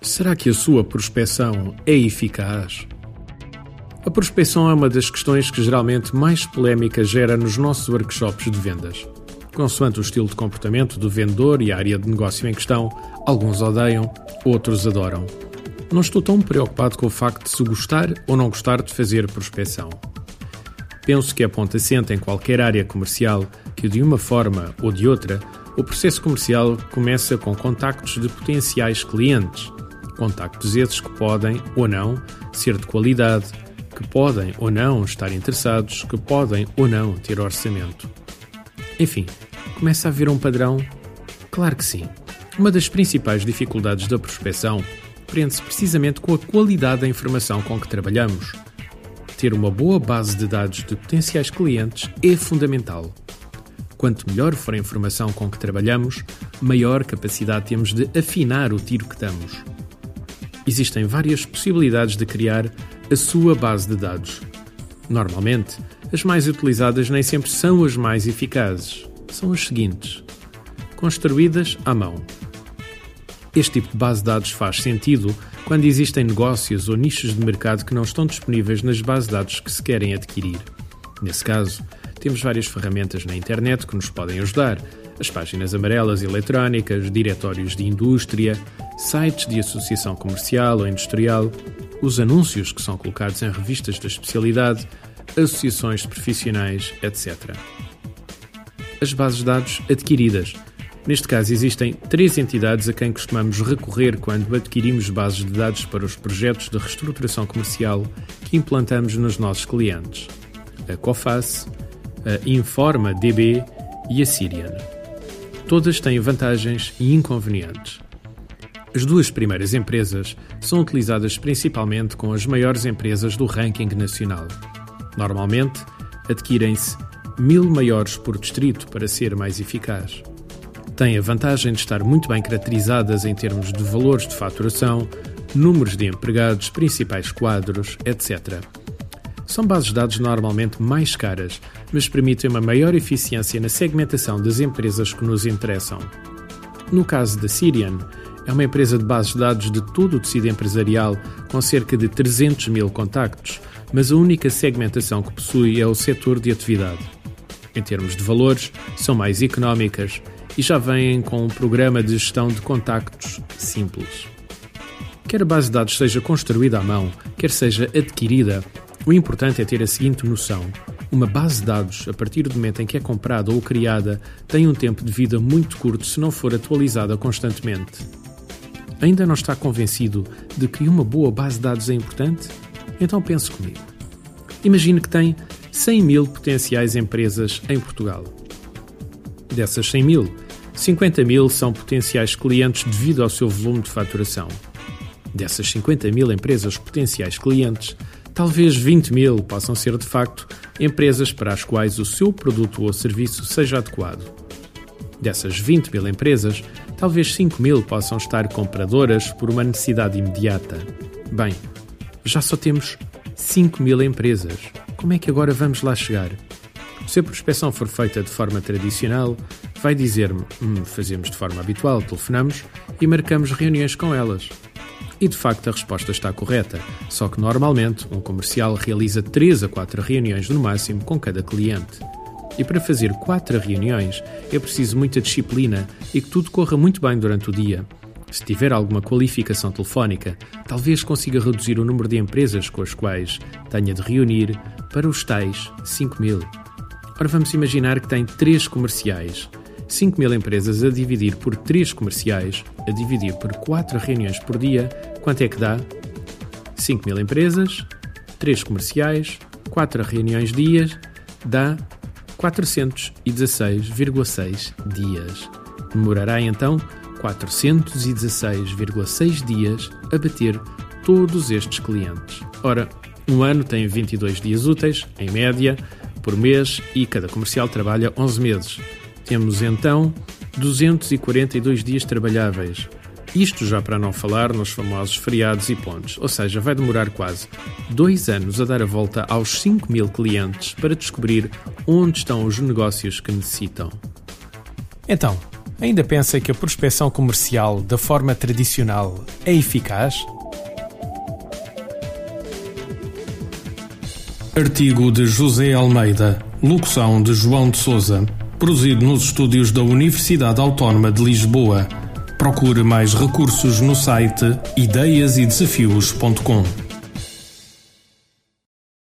Será que a sua prospecção é eficaz? A prospecção é uma das questões que geralmente mais polémica gera nos nossos workshops de vendas. Consoante o estilo de comportamento do vendedor e a área de negócio em questão, alguns odeiam, outros adoram. Não estou tão preocupado com o facto de se gostar ou não gostar de fazer prospecção. Penso que ponto assente em qualquer área comercial que, de uma forma ou de outra, o processo comercial começa com contactos de potenciais clientes. Contactos esses que podem ou não ser de qualidade, que podem ou não estar interessados, que podem ou não ter orçamento. Enfim, começa a haver um padrão? Claro que sim. Uma das principais dificuldades da prospecção prende-se precisamente com a qualidade da informação com que trabalhamos. Ter uma boa base de dados de potenciais clientes é fundamental. Quanto melhor for a informação com que trabalhamos, maior capacidade temos de afinar o tiro que damos. Existem várias possibilidades de criar a sua base de dados. Normalmente, as mais utilizadas nem sempre são as mais eficazes. São as seguintes: construídas à mão. Este tipo de base de dados faz sentido quando existem negócios ou nichos de mercado que não estão disponíveis nas bases de dados que se querem adquirir. Nesse caso, temos várias ferramentas na internet que nos podem ajudar, as páginas amarelas eletrónicas, diretórios de indústria, sites de associação comercial ou industrial, os anúncios que são colocados em revistas da especialidade, associações de profissionais, etc. As bases de dados adquiridas. Neste caso, existem três entidades a quem costumamos recorrer quando adquirimos bases de dados para os projetos de reestruturação comercial que implantamos nos nossos clientes: a COFAS, a Informa DB e a Sirian. Todas têm vantagens e inconvenientes. As duas primeiras empresas são utilizadas principalmente com as maiores empresas do ranking nacional. Normalmente, adquirem-se mil maiores por distrito para ser mais eficaz. Têm a vantagem de estar muito bem caracterizadas em termos de valores de faturação, números de empregados, principais quadros, etc. São bases de dados normalmente mais caras, mas permitem uma maior eficiência na segmentação das empresas que nos interessam. No caso da Sirian, é uma empresa de bases de dados de todo o tecido empresarial, com cerca de 300 mil contactos, mas a única segmentação que possui é o setor de atividade. Em termos de valores, são mais económicas e já vêm com um programa de gestão de contactos simples. Quer a base de dados seja construída à mão, quer seja adquirida, o importante é ter a seguinte noção: uma base de dados, a partir do momento em que é comprada ou criada, tem um tempo de vida muito curto se não for atualizada constantemente. Ainda não está convencido de que uma boa base de dados é importante? Então pense comigo. Imagine que tem 100 mil potenciais empresas em Portugal. Dessas 100 mil, 50 mil são potenciais clientes devido ao seu volume de faturação. Dessas 50 mil empresas potenciais clientes, talvez 20 mil possam ser de facto empresas para as quais o seu produto ou serviço seja adequado. Dessas 20 mil empresas, talvez 5 mil possam estar compradoras por uma necessidade imediata. Bem, já só temos 5 mil empresas. Como é que agora vamos lá chegar? Se a prospecção for feita de forma tradicional, vai dizer-me: hum, fazemos de forma habitual, telefonamos e marcamos reuniões com elas. E de facto a resposta está correta, só que normalmente um comercial realiza 3 a 4 reuniões no máximo com cada cliente. E para fazer 4 reuniões é preciso muita disciplina e que tudo corra muito bem durante o dia. Se tiver alguma qualificação telefónica, talvez consiga reduzir o número de empresas com as quais tenha de reunir para os tais 5 mil. Ora, vamos imaginar que tem 3 comerciais 5 mil empresas a dividir por 3 comerciais, a dividir por 4 reuniões por dia, quanto é que dá? 5 mil empresas, 3 comerciais, 4 reuniões dias, dá 416,6 dias. Demorará então 416,6 dias a bater todos estes clientes. Ora, um ano tem 22 dias úteis, em média, por mês, e cada comercial trabalha 11 meses. Temos então 242 dias trabalháveis. Isto já para não falar nos famosos feriados e pontos, ou seja, vai demorar quase dois anos a dar a volta aos 5 mil clientes para descobrir onde estão os negócios que necessitam. Então, Ainda pensa que a prospecção comercial da forma tradicional é eficaz? Artigo de José Almeida, locução de João de Souza, produzido nos estúdios da Universidade Autónoma de Lisboa. Procure mais recursos no site ideiasedesafios.com.